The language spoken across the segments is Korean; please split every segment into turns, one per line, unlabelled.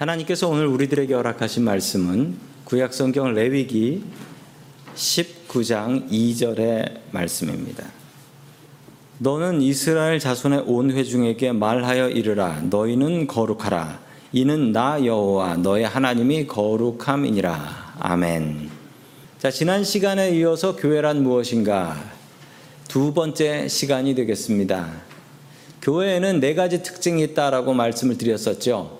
하나님께서 오늘 우리들에게 허락하신 말씀은 구약성경 레위기 19장 2절의 말씀입니다. 너는 이스라엘 자손의 온 회중에게 말하여 이르라 너희는 거룩하라 이는 나 여호와 너의 하나님이 거룩함이니라 아멘. 자 지난 시간에 이어서 교회란 무엇인가 두 번째 시간이 되겠습니다. 교회에는 네 가지 특징이 있다라고 말씀을 드렸었죠.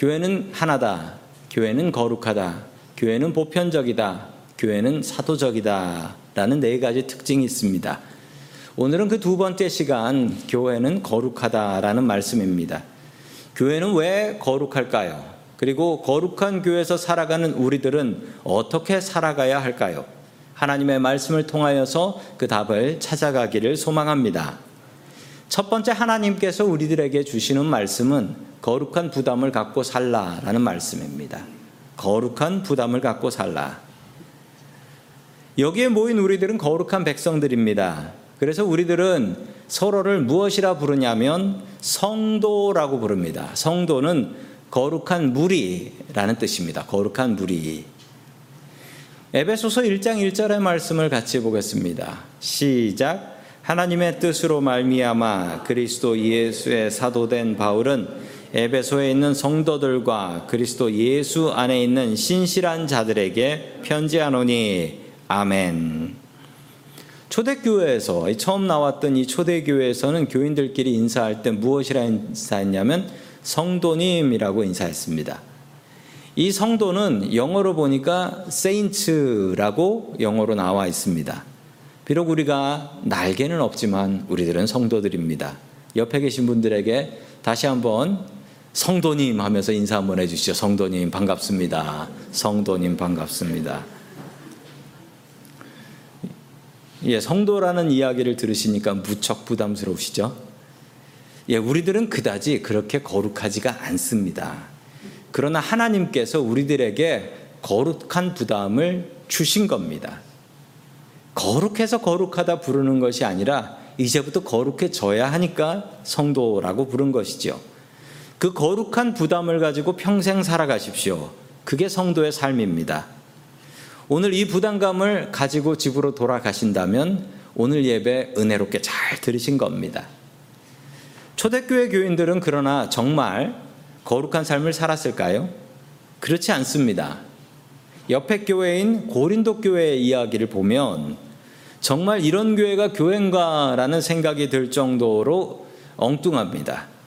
교회는 하나다. 교회는 거룩하다. 교회는 보편적이다. 교회는 사도적이다. 라는 네 가지 특징이 있습니다. 오늘은 그 두 번째 시간, 교회는 거룩하다라는 말씀입니다. 교회는 왜 거룩할까요? 그리고 거룩한 교회에서 살아가는 우리들은 어떻게 살아가야 할까요? 하나님의 말씀을 통하여서 그 답을 찾아가기를 소망합니다. 첫 번째 하나님께서 우리들에게 주시는 말씀은 거룩한 부담을 갖고 살라라는 말씀입니다. 거룩한 부담을 갖고 살라. 여기에 모인 우리들은 거룩한 백성들입니다. 그래서 우리들은 서로를 무엇이라 부르냐면 성도라고 부릅니다. 성도는 거룩한 무리라는 뜻입니다. 거룩한 무리. 에베소서 1장 1절의 말씀을 같이 보겠습니다. 시작. 하나님의 뜻으로 말미암아 그리스도 예수의 사도된 바울은 에베소에 있는 성도들과 그리스도 예수 안에 있는 신실한 자들에게 편지하노니 아멘. 초대교회에서 처음 나왔던 이 초대교회에서는 교인들끼리 인사할 때 무엇이라 인사했냐면 성도님이라고 인사했습니다. 이 성도는 영어로 보니까 saints라고 영어로 나와 있습니다. 비록 우리가 날개는 없지만 우리들은 성도들입니다. 옆에 계신 분들에게 다시 한번 성도님 하면서 인사 한번 해주시죠. 성도님 반갑습니다. 성도님 반갑습니다. 예, 성도라는 이야기를 들으시니까 무척 부담스러우시죠? 예, 우리들은 그다지 그렇게 거룩하지가 않습니다. 그러나 하나님께서 우리들에게 거룩한 부담을 주신 겁니다. 거룩해서 거룩하다 부르는 것이 아니라 이제부터 거룩해져야 하니까 성도라고 부른 것이죠. 그 거룩한 부담을 가지고 평생 살아가십시오. 그게 성도의 삶입니다. 오늘 이 부담감을 가지고 집으로 돌아가신다면 오늘 예배 은혜롭게 잘 들으신 겁니다. 초대교회 교인들은 그러나 정말 거룩한 삶을 살았을까요? 그렇지 않습니다. 옆에 교회인 고린도 교회의 이야기를 보면 정말 이런 교회가 교회인가라는 생각이 들 정도로 엉뚱합니다.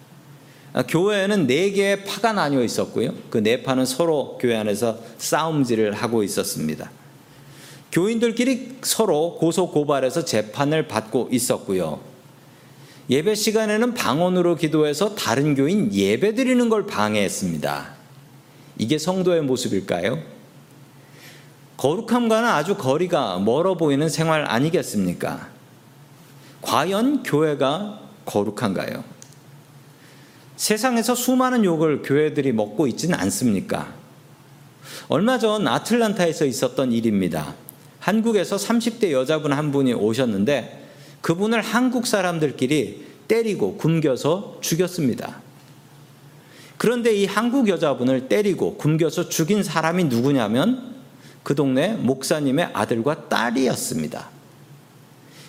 아, 교회에는 네 개의 파가 나뉘어 있었고요. 그 네 파는 서로 교회 안에서 싸움질을 하고 있었습니다. 교인들끼리 서로 고소 고발해서 재판을 받고 있었고요. 예배 시간에는 방언으로 기도해서 다른 교인 예배 드리는 걸 방해했습니다. 이게 성도의 모습일까요? 거룩함과는 아주 거리가 멀어 보이는 생활 아니겠습니까? 과연 교회가 거룩한가요? 세상에서 수많은 욕을 교회들이 먹고 있지는 않습니까? 얼마 전 아틀란타에서 있었던 일입니다. 한국에서 30대 여자분 한 분이 오셨는데 그분을 한국 사람들끼리 때리고 굶겨서 죽였습니다. 그런데 이 한국 여자분을 때리고 굶겨서 죽인 사람이 누구냐면 그 동네 목사님의 아들과 딸이었습니다.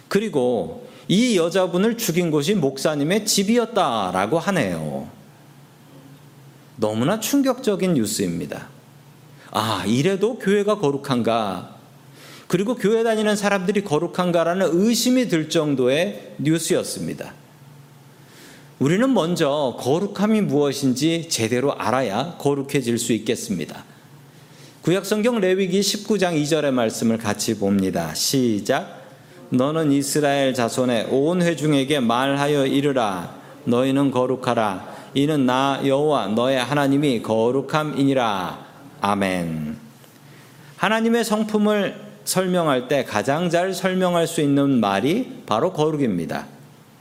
그리고 이 여자분을 죽인 곳이 목사님의 집이었다라고 하네요. 너무나 충격적인 뉴스입니다. 아, 이래도 교회가 거룩한가? 그리고 교회 다니는 사람들이 거룩한가라는 의심이 들 정도의 뉴스였습니다. 우리는 먼저 거룩함이 무엇인지 제대로 알아야 거룩해질 수 있겠습니다. 구약성경 레위기 19장 2절의 말씀을 같이 봅니다. 시작. 너는 이스라엘 자손의 온 회중에게 말하여 이르라. 너희는 거룩하라. 이는 나 여호와 너의 하나님이 거룩함이니라. 아멘. 하나님의 성품을 설명할 때 가장 잘 설명할 수 있는 말이 바로 거룩입니다.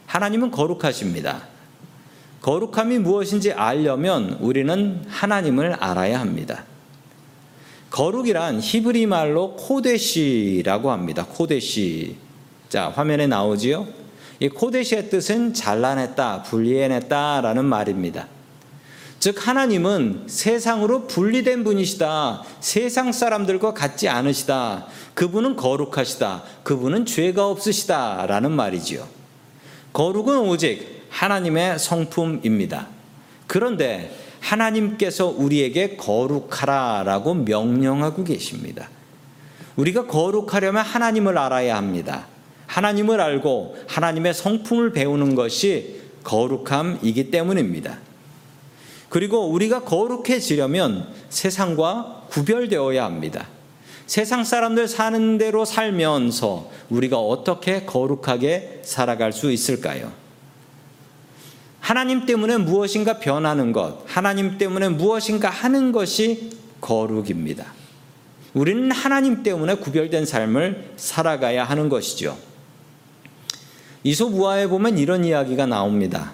하나님은 거룩하십니다. 거룩함이 무엇인지 알려면 우리는 하나님을 알아야 합니다. 거룩이란 히브리 말로 코데시라고 합니다. 코데시. 자, 화면에 나오지요? 이 코데시의 뜻은 잘라냈다, 분리해냈다 라는 말입니다. 즉 하나님은 세상으로 분리된 분이시다. 세상 사람들과 같지 않으시다. 그분은 거룩하시다. 그분은 죄가 없으시다 라는 말이지요. 거룩은 오직 하나님의 성품입니다. 그런데 하나님께서 우리에게 거룩하라 라고 명령하고 계십니다. 우리가 거룩하려면 하나님을 알아야 합니다. 하나님을 알고 하나님의 성품을 배우는 것이 거룩함이기 때문입니다. 그리고 우리가 거룩해지려면 세상과 구별되어야 합니다. 세상 사람들 사는 대로 살면서 우리가 어떻게 거룩하게 살아갈 수 있을까요? 하나님 때문에 무엇인가 변하는 것, 하나님 때문에 무엇인가 하는 것이 거룩입니다. 우리는 하나님 때문에 구별된 삶을 살아가야 하는 것이죠. 이솝 우화에 보면 이런 이야기가 나옵니다.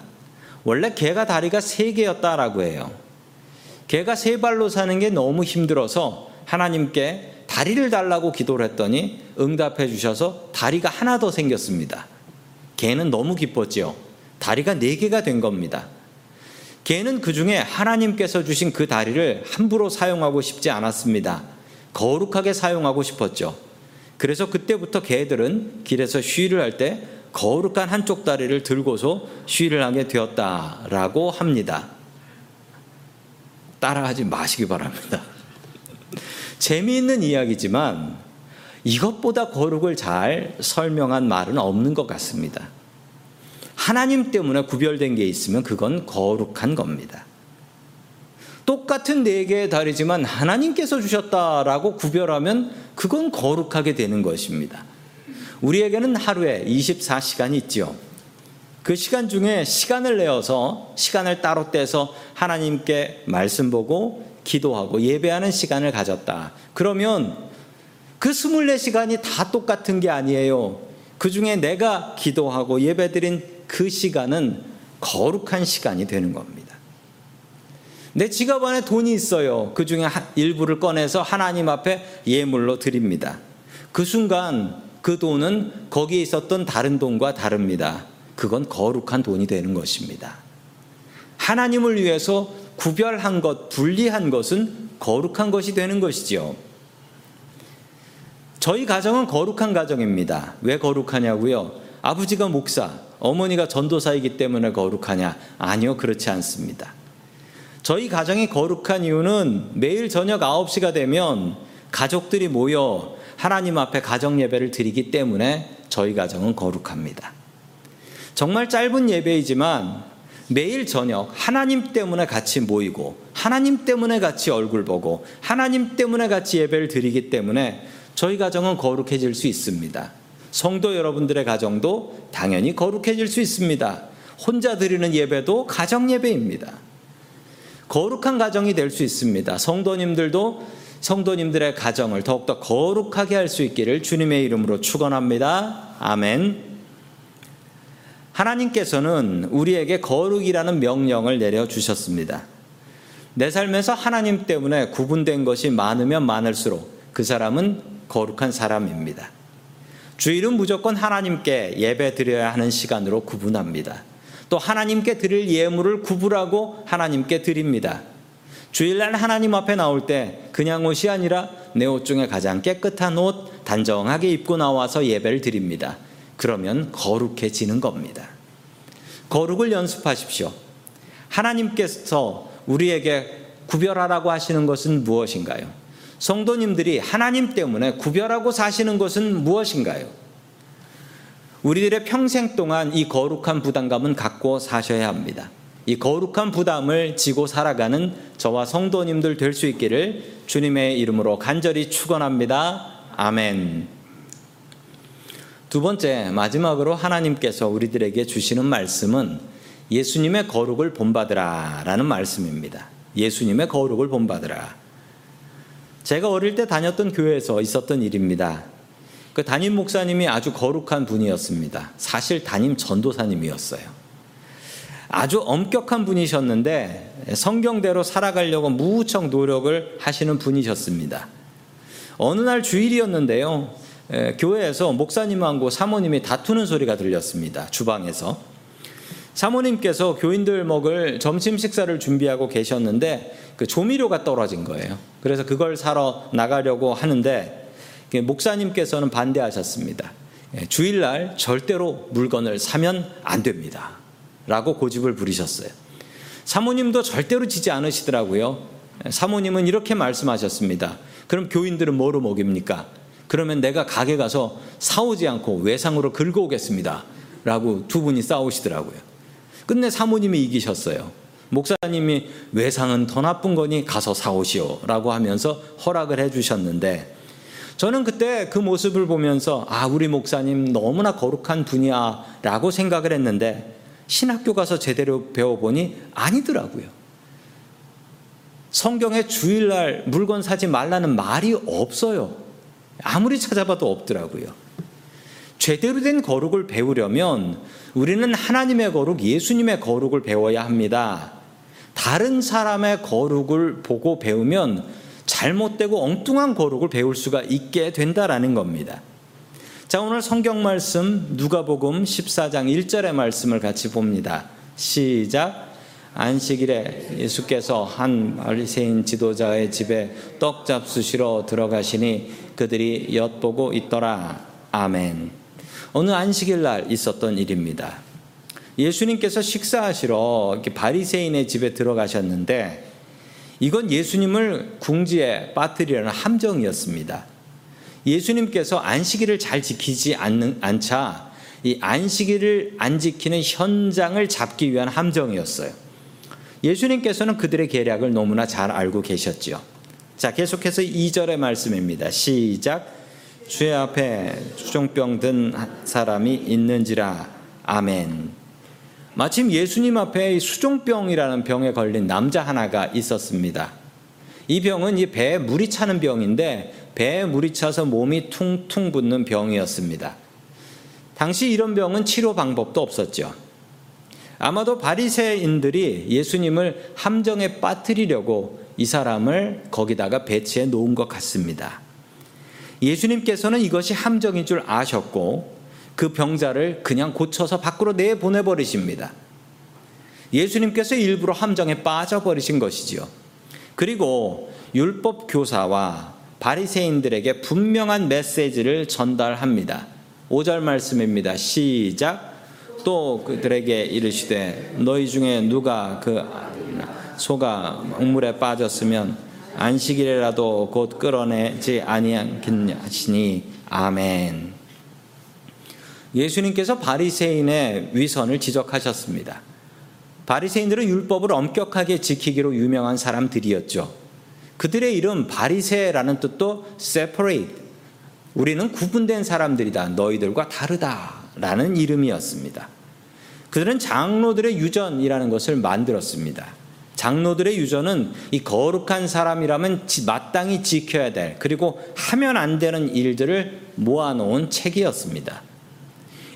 원래 개가 다리가 세 개였다라고 해요. 개가 세 발로 사는 게 너무 힘들어서 하나님께 다리를 달라고 기도를 했더니 응답해 주셔서 다리가 하나 더 생겼습니다. 개는 너무 기뻤지요. 다리가 네 개가 된 겁니다. 개는 그 중에 하나님께서 주신 그 다리를 함부로 사용하고 싶지 않았습니다. 거룩하게 사용하고 싶었죠. 그래서 그때부터 개들은 길에서 쉬를 할 때 거룩한 한쪽 다리를 들고서 쉬를 하게 되었다라고 합니다. 따라하지 마시기 바랍니다. 재미있는 이야기지만 이것보다 거룩을 잘 설명한 말은 없는 것 같습니다. 하나님 때문에 구별된 게 있으면 그건 거룩한 겁니다. 똑같은 네 개의 다리지만 하나님께서 주셨다라고 구별하면 그건 거룩하게 되는 것입니다. 우리에게는 하루에 24시간이 있지요. 그 시간 중에 시간을 내어서 시간을 따로 떼서 하나님께 말씀 보고 기도하고 예배하는 시간을 가졌다. 그러면 그 24시간이 다 똑같은 게 아니에요. 그 중에 내가 기도하고 예배드린 그 시간은 거룩한 시간이 되는 겁니다. 내 지갑 안에 돈이 있어요. 그 중에 일부를 꺼내서 하나님 앞에 예물로 드립니다. 그 순간 그 돈은 거기에 있었던 다른 돈과 다릅니다. 그건 거룩한 돈이 되는 것입니다. 하나님을 위해서 구별한 것, 분리한 것은 거룩한 것이 되는 것이지요. 저희 가정은 거룩한 가정입니다. 왜 거룩하냐고요? 아버지가 목사, 어머니가 전도사이기 때문에 거룩하냐? 아니요, 그렇지 않습니다. 저희 가정이 거룩한 이유는 매일 저녁 9시가 되면 가족들이 모여 하나님 앞에 가정 예배를 드리기 때문에 저희 가정은 거룩합니다. 정말 짧은 예배이지만 매일 저녁 하나님 때문에 같이 모이고 하나님 때문에 같이 얼굴 보고 하나님 때문에 같이 예배를 드리기 때문에 저희 가정은 거룩해질 수 있습니다. 성도 여러분들의 가정도 당연히 거룩해질 수 있습니다. 혼자 드리는 예배도 가정 예배입니다. 거룩한 가정이 될 수 있습니다. 성도님들도 성도님들의 가정을 더욱더 거룩하게 할 수 있기를 주님의 이름으로 축원합니다. 아멘. 하나님께서는 우리에게 거룩이라는 명령을 내려 주셨습니다. 내 삶에서 하나님 때문에 구분된 것이 많으면 많을수록 그 사람은 거룩한 사람입니다. 주일은 무조건 하나님께 예배 드려야 하는 시간으로 구분합니다. 또 하나님께 드릴 예물을 구분하고 하나님께 드립니다. 주일날 하나님 앞에 나올 때 그냥 옷이 아니라 내 옷 중에 가장 깨끗한 옷 단정하게 입고 나와서 예배를 드립니다. 그러면 거룩해지는 겁니다. 거룩을 연습하십시오. 하나님께서 우리에게 구별하라고 하시는 것은 무엇인가요? 성도님들이 하나님 때문에 구별하고 사시는 것은 무엇인가요? 우리들의 평생 동안 이 거룩한 부담감은 갖고 사셔야 합니다. 이 거룩한 부담을 지고 살아가는 저와 성도님들 될 수 있기를 주님의 이름으로 간절히 축원합니다. 아멘. 두 번째 마지막으로 하나님께서 우리들에게 주시는 말씀은 예수님의 거룩을 본받으라라는 말씀입니다. 예수님의 거룩을 본받으라. 제가 어릴 때 다녔던 교회에서 있었던 일입니다. 그 담임 목사님이 아주 거룩한 분이었습니다. 사실 담임 전도사님이었어요. 아주 엄격한 분이셨는데 성경대로 살아가려고 무척 노력을 하시는 분이셨습니다. 어느 날 주일이었는데요. 교회에서 목사님하고 사모님이 다투는 소리가 들렸습니다. 주방에서. 사모님께서 교인들 먹을 점심 식사를 준비하고 계셨는데 그 조미료가 떨어진 거예요. 그래서 그걸 사러 나가려고 하는데 목사님께서는 반대하셨습니다. 예, 주일날 절대로 물건을 사면 안 됩니다. 라고 고집을 부리셨어요. 사모님도 절대로 지지 않으시더라고요. 예, 사모님은 이렇게 말씀하셨습니다. 그럼 교인들은 뭐로 먹입니까? 그러면 내가 가게 가서 사오지 않고 외상으로 긁어 오겠습니다. 라고 두 분이 싸우시더라고요. 끝내 사모님이 이기셨어요. 목사님이 외상은 더 나쁜 거니 가서 사오시오. 라고 하면서 허락을 해 주셨는데 저는 그때 그 모습을 보면서 아, 우리 목사님 너무나 거룩한 분이야. 라고 생각을 했는데 신학교 가서 제대로 배워보니 아니더라고요. 성경에 주일날 물건 사지 말라는 말이 없어요. 아무리 찾아봐도 없더라고요. 제대로 된 거룩을 배우려면 우리는 하나님의 거룩, 예수님의 거룩을 배워야 합니다. 다른 사람의 거룩을 보고 배우면 잘못되고 엉뚱한 거룩을 배울 수가 있게 된다라는 겁니다. 자, 오늘 성경 말씀 누가복음 14장 1절의 말씀을 같이 봅니다. 시작. 안식일에 예수께서 한 바리새인 지도자의 집에 떡 잡수시러 들어가시니 그들이 엿보고 있더라. 아멘. 어느 안식일 날 있었던 일입니다. 예수님께서 식사하시러 이렇게 바리새인의 집에 들어가셨는데 이건 예수님을 궁지에 빠뜨리려는 함정이었습니다. 예수님께서 안식일을 잘 지키지 않는, 않자 이 안식일을 안 지키는 현장을 잡기 위한 함정이었어요. 예수님께서는 그들의 계략을 너무나 잘 알고 계셨죠. 자, 계속해서 2절의 말씀입니다. 시작. 주의 앞에 수종병 든 사람이 있는지라 아멘. 마침 예수님 앞에 수종병이라는 병에 걸린 남자 하나가 있었습니다. 이 병은 이 배에 물이 차는 병인데 배에 물이 차서 몸이 퉁퉁 붓는 병이었습니다. 당시 이런 병은 치료 방법도 없었죠. 아마도 바리새인들이 예수님을 함정에 빠뜨리려고 이 사람을 거기다가 배치해 놓은 것 같습니다. 예수님께서는 이것이 함정인 줄 아셨고 그 병자를 그냥 고쳐서 밖으로 내보내 버리십니다. 예수님께서 일부러 함정에 빠져버리신 것이지요. 그리고 율법 교사와 바리새인들에게 분명한 메시지를 전달합니다. 5절 말씀입니다. 시작. 또 그들에게 이르시되 너희 중에 누가 그 소가 물에 빠졌으면 안식일이라도 곧 끌어내지 아니하겠냐시니 아멘. 예수님께서 바리새인의 위선을 지적하셨습니다. 바리새인들은 율법을 엄격하게 지키기로 유명한 사람들이었죠. 그들의 이름 바리새라는 뜻도 separate. 우리는 구분된 사람들이다. 너희들과 다르다라는 이름이었습니다. 그들은 장로들의 유전이라는 것을 만들었습니다. 장로들의 유전은 이 거룩한 사람이라면 마땅히 지켜야 될 그리고 하면 안 되는 일들을 모아놓은 책이었습니다.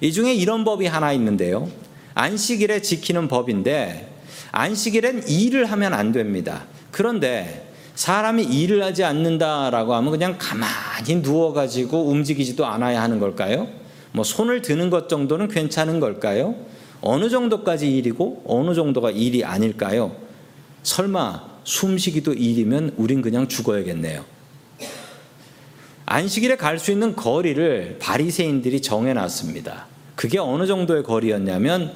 이 중에 이런 법이 하나 있는데요. 안식일에 지키는 법인데 안식일엔 일을 하면 안 됩니다. 그런데 사람이 일을 하지 않는다라고 하면 그냥 가만히 누워가지고 움직이지도 않아야 하는 걸까요? 뭐 손을 드는 것 정도는 괜찮은 걸까요? 어느 정도까지 일이고 어느 정도가 일이 아닐까요? 설마 숨쉬기도 일이면 우린 그냥 죽어야겠네요. 안식일에 갈 수 있는 거리를 바리새인들이 정해놨습니다. 그게 어느 정도의 거리였냐면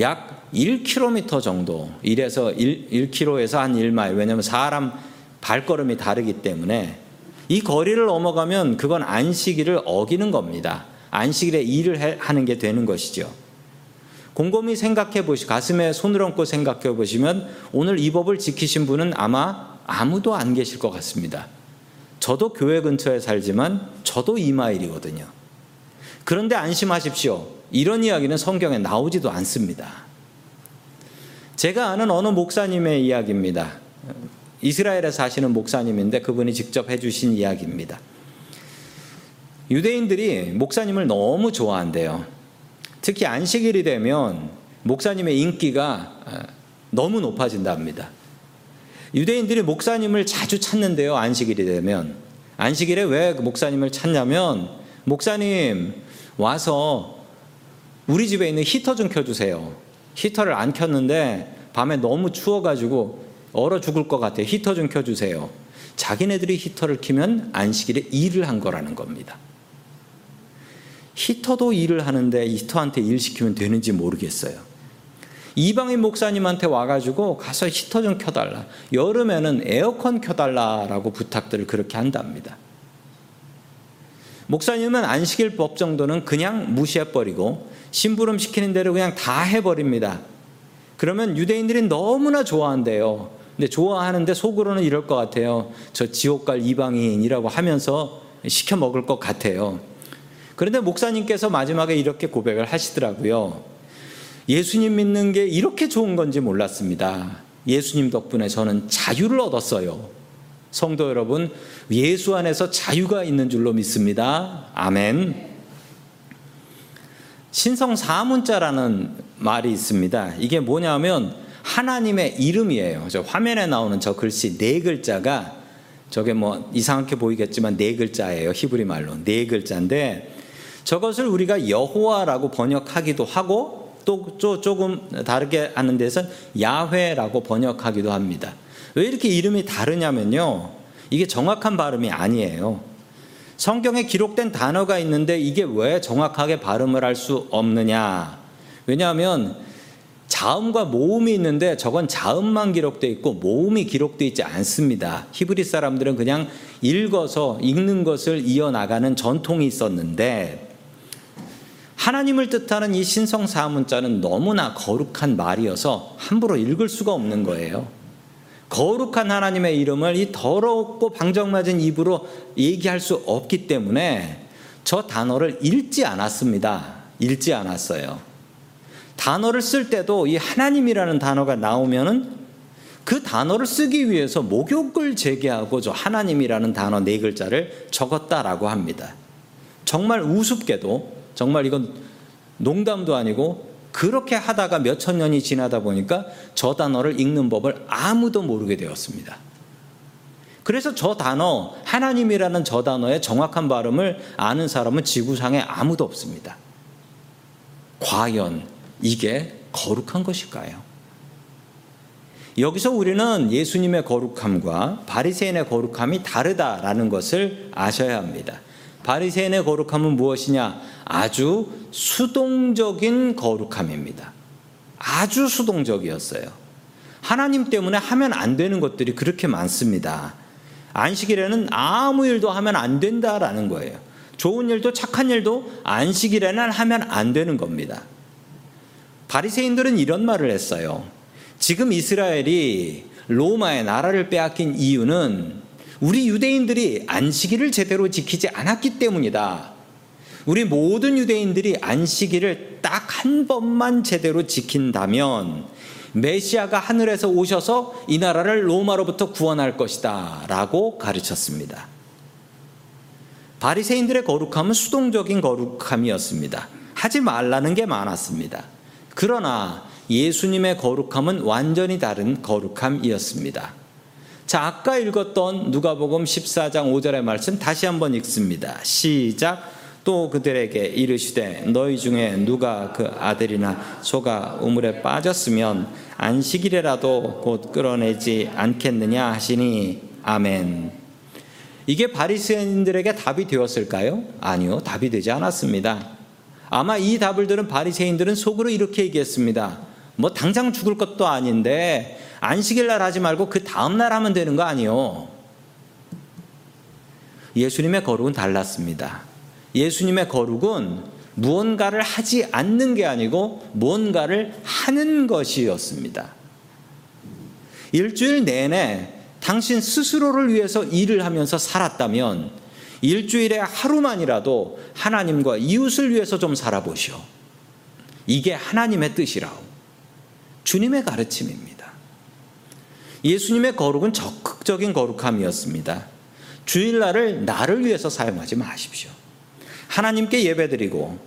약 1km 정도, 1에서 1, 1km에서 한 1마일. 왜냐하면 사람 발걸음이 다르기 때문에 이 거리를 넘어가면 그건 안식일을 어기는 겁니다. 안식일에 일을 하는 게 되는 것이죠. 곰곰이 생각해 보시, 가슴에 손을 얹고 생각해 보시면 오늘 이 법을 지키신 분은 아마 아무도 안 계실 것 같습니다. 저도 교회 근처에 살지만 저도 이마일이거든요. 그런데 안심하십시오. 이런 이야기는 성경에 나오지도 않습니다. 제가 아는 어느 목사님의 이야기입니다. 이스라엘에 사시는 목사님인데 그분이 직접 해주신 이야기입니다. 유대인들이 목사님을 너무 좋아한대요. 특히 안식일이 되면 목사님의 인기가 아, 너무 높아진답니다. 유대인들이 목사님을 자주 찾는데요. 안식일이 되면 안식일에 왜 목사님을 찾냐면 목사님 와서 우리 집에 있는 히터 좀 켜주세요. 히터를 안 켰는데 밤에 너무 추워가지고 얼어 죽을 것 같아요. 히터 좀 켜주세요. 자기네들이 히터를 키면 안식일에 일을 한 거라는 겁니다. 히터도 일을 하는데 히터한테 일 시키면 되는지 모르겠어요. 이방인 목사님한테 와가지고 가서 히터 좀 켜달라. 여름에는 에어컨 켜달라라고 부탁들을 그렇게 한답니다. 목사님은 안식일 법 정도는 그냥 무시해버리고 심부름 시키는 대로 그냥 다 해버립니다. 그러면 유대인들이 너무나 좋아한대요. 근데 좋아하는데 속으로는 이럴 것 같아요. 저 지옥 갈 이방인이라고 하면서 시켜 먹을 것 같아요. 그런데 목사님께서 마지막에 이렇게 고백을 하시더라고요. 예수님 믿는 게 이렇게 좋은 건지 몰랐습니다. 예수님 덕분에 저는 자유를 얻었어요. 성도 여러분, 예수 안에서 자유가 있는 줄로 믿습니다. 아멘. 신성 사문자라는 말이 있습니다. 이게 뭐냐면 하나님의 이름이에요. 저 화면에 나오는 저 글씨 네 글자가 저게 뭐 이상하게 보이겠지만 네 글자예요. 히브리 말로 네 글자인데 저것을 우리가 여호와라고 번역하기도 하고 또 조금 다르게 하는 데서 야훼라고 번역하기도 합니다. 왜 이렇게 이름이 다르냐면요. 이게 정확한 발음이 아니에요. 성경에 기록된 단어가 있는데 이게 왜 정확하게 발음을 할 수 없느냐? 왜냐하면 자음과 모음이 있는데 저건 자음만 기록되어 있고 모음이 기록되어 있지 않습니다. 히브리 사람들은 그냥 읽어서 읽는 것을 이어나가는 전통이 있었는데 하나님을 뜻하는 이 신성 사문자는 너무나 거룩한 말이어서 함부로 읽을 수가 없는 거예요. 거룩한 하나님의 이름을 이 더럽고 방정맞은 입으로 얘기할 수 없기 때문에 저 단어를 읽지 않았습니다. 읽지 않았어요. 단어를 쓸 때도 이 하나님이라는 단어가 나오면은 그 단어를 쓰기 위해서 목욕을 제기하고 저 하나님이라는 단어 네 글자를 적었다라고 합니다. 정말 우습게도 정말 이건 농담도 아니고 그렇게 하다가 몇 천 년이 지나다 보니까 저 단어를 읽는 법을 아무도 모르게 되었습니다. 그래서 저 단어, 하나님이라는 저 단어의 정확한 발음을 아는 사람은 지구상에 아무도 없습니다. 과연 이게 거룩한 것일까요? 여기서 우리는 예수님의 거룩함과 바리새인의 거룩함이 다르다라는 것을 아셔야 합니다. 바리새인의 거룩함은 무엇이냐? 아주 수동적인 거룩함입니다. 아주 수동적이었어요. 하나님 때문에 하면 안 되는 것들이 그렇게 많습니다. 안식일에는 아무 일도 하면 안 된다라는 거예요. 좋은 일도 착한 일도 안식일에는 하면 안 되는 겁니다. 바리새인들은 이런 말을 했어요. 지금 이스라엘이 로마의 나라를 빼앗긴 이유는 우리 유대인들이 안식일을 제대로 지키지 않았기 때문이다. 우리 모든 유대인들이 안식일을 딱 한 번만 제대로 지킨다면 메시아가 하늘에서 오셔서 이 나라를 로마로부터 구원할 것이다. 라고 가르쳤습니다. 바리새인들의 거룩함은 수동적인 거룩함이었습니다. 하지 말라는 게 많았습니다. 그러나 예수님의 거룩함은 완전히 다른 거룩함이었습니다. 자, 아까 읽었던 누가복음 14장 5절의 말씀 다시 한번 읽습니다. 시작. 또 그들에게 이르시되 너희 중에 누가 그 아들이나 소가 우물에 빠졌으면 안식일에라도 곧 끌어내지 않겠느냐 하시니 아멘. 이게 바리새인들에게 답이 되었을까요? 아니요, 답이 되지 않았습니다. 아마 이 답을 들은 바리새인들은 속으로 이렇게 얘기했습니다. 뭐 당장 죽을 것도 아닌데 안식일 날 하지 말고 그 다음 날 하면 되는 거 아니요. 예수님의 거룩은 달랐습니다. 예수님의 거룩은 무언가를 하지 않는 게 아니고 무언가를 하는 것이었습니다. 일주일 내내 당신 스스로를 위해서 일을 하면서 살았다면 일주일에 하루만이라도 하나님과 이웃을 위해서 좀 살아보시오. 이게 하나님의 뜻이라오. 주님의 가르침입니다. 예수님의 거룩은 적극적인 거룩함이었습니다. 주일날을 나를 위해서 사용하지 마십시오. 하나님께 예배드리고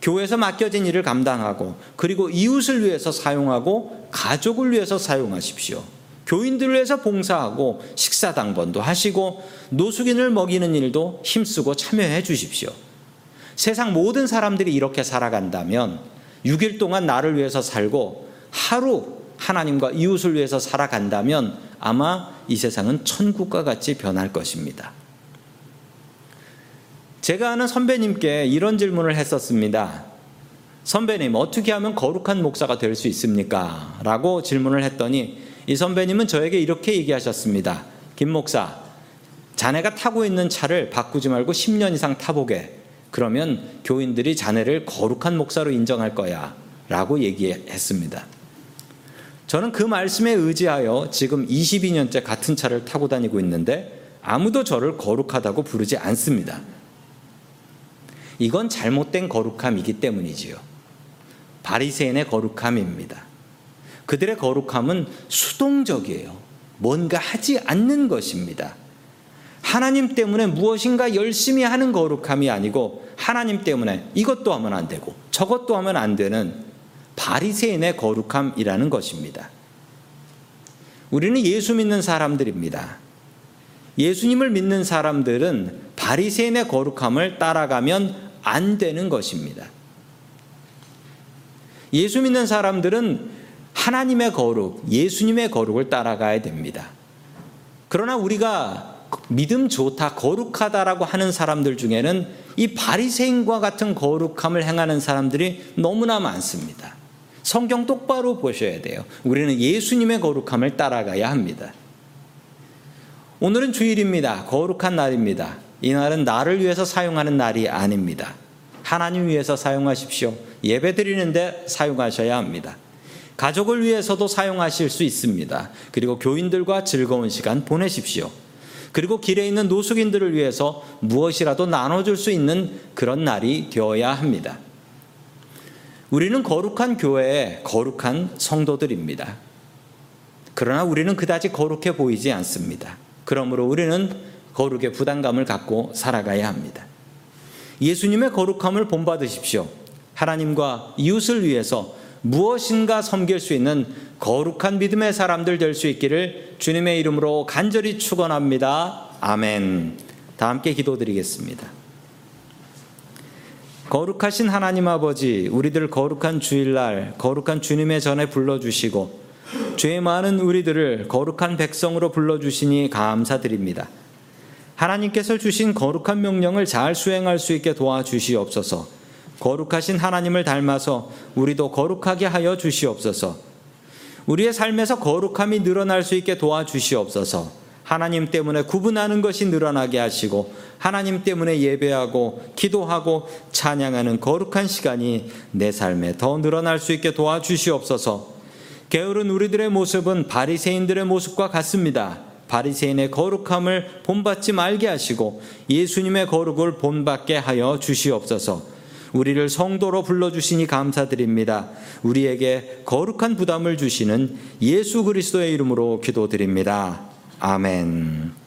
교회에서 맡겨진 일을 감당하고 그리고 이웃을 위해서 사용하고 가족을 위해서 사용하십시오. 교인들을 위해서 봉사하고 식사 당번도 하시고 노숙인을 먹이는 일도 힘쓰고 참여해 주십시오. 세상 모든 사람들이 이렇게 살아간다면 6일 동안 나를 위해서 살고 하루 하나님과 이웃을 위해서 살아간다면 아마 이 세상은 천국과 같이 변할 것입니다. 제가 아는 선배님께 이런 질문을 했었습니다. 선배님, 어떻게 하면 거룩한 목사가 될 수 있습니까? 라고 질문을 했더니 이 선배님은 저에게 이렇게 얘기하셨습니다. 김 목사, 자네가 타고 있는 차를 바꾸지 말고 10년 이상 타보게. 그러면 교인들이 자네를 거룩한 목사로 인정할 거야. 라고 얘기했습니다. 저는 그 말씀에 의지하여 지금 22년째 같은 차를 타고 다니고 있는데 아무도 저를 거룩하다고 부르지 않습니다. 이건 잘못된 거룩함이기 때문이지요. 바리새인의 거룩함입니다. 그들의 거룩함은 수동적이에요. 뭔가 하지 않는 것입니다. 하나님 때문에 무엇인가 열심히 하는 거룩함이 아니고 하나님 때문에 이것도 하면 안 되고 저것도 하면 안 되는 바리새인의 거룩함이라는 것입니다. 우리는 예수 믿는 사람들입니다. 예수님을 믿는 사람들은 바리새인의 거룩함을 따라가면 안 되는 것입니다. 예수 믿는 사람들은 하나님의 거룩, 예수님의 거룩을 따라가야 됩니다. 그러나 우리가 믿음 좋다, 거룩하다라고 하는 사람들 중에는 이 바리새인과 같은 거룩함을 행하는 사람들이 너무나 많습니다. 성경 똑바로 보셔야 돼요. 우리는 예수님의 거룩함을 따라가야 합니다. 오늘은 주일입니다. 거룩한 날입니다. 이 날은 나를 위해서 사용하는 날이 아닙니다. 하나님 위해서 사용하십시오. 예배 드리는데 사용하셔야 합니다. 가족을 위해서도 사용하실 수 있습니다. 그리고 교인들과 즐거운 시간 보내십시오. 그리고 길에 있는 노숙인들을 위해서 무엇이라도 나눠줄 수 있는 그런 날이 되어야 합니다. 우리는 거룩한 교회의 거룩한 성도들입니다. 그러나 우리는 그다지 거룩해 보이지 않습니다. 그러므로 우리는 거룩의 부담감을 갖고 살아가야 합니다. 예수님의 거룩함을 본받으십시오. 하나님과 이웃을 위해서 무엇인가 섬길 수 있는 거룩한 믿음의 사람들 될 수 있기를 주님의 이름으로 간절히 축원합니다. 아멘. 다 함께 기도드리겠습니다. 거룩하신 하나님 아버지, 우리들 거룩한 주일날 거룩한 주님의 전에 불러 주시고 죄 많은 우리들을 거룩한 백성으로 불러 주시니 감사드립니다. 하나님께서 주신 거룩한 명령을 잘 수행할 수 있게 도와주시옵소서. 거룩하신 하나님을 닮아서 우리도 거룩하게 하여 주시옵소서. 우리의 삶에서 거룩함이 늘어날 수 있게 도와주시옵소서. 하나님 때문에 구분하는 것이 늘어나게 하시고 하나님 때문에 예배하고 기도하고 찬양하는 거룩한 시간이 내 삶에 더 늘어날 수 있게 도와주시옵소서. 게으른 우리들의 모습은 바리새인들의 모습과 같습니다. 바리새인의 거룩함을 본받지 말게 하시고 예수님의 거룩을 본받게 하여 주시옵소서. 우리를 성도로 불러주시니 감사드립니다. 우리에게 거룩한 부담을 주시는 예수 그리스도의 이름으로 기도드립니다. 아멘.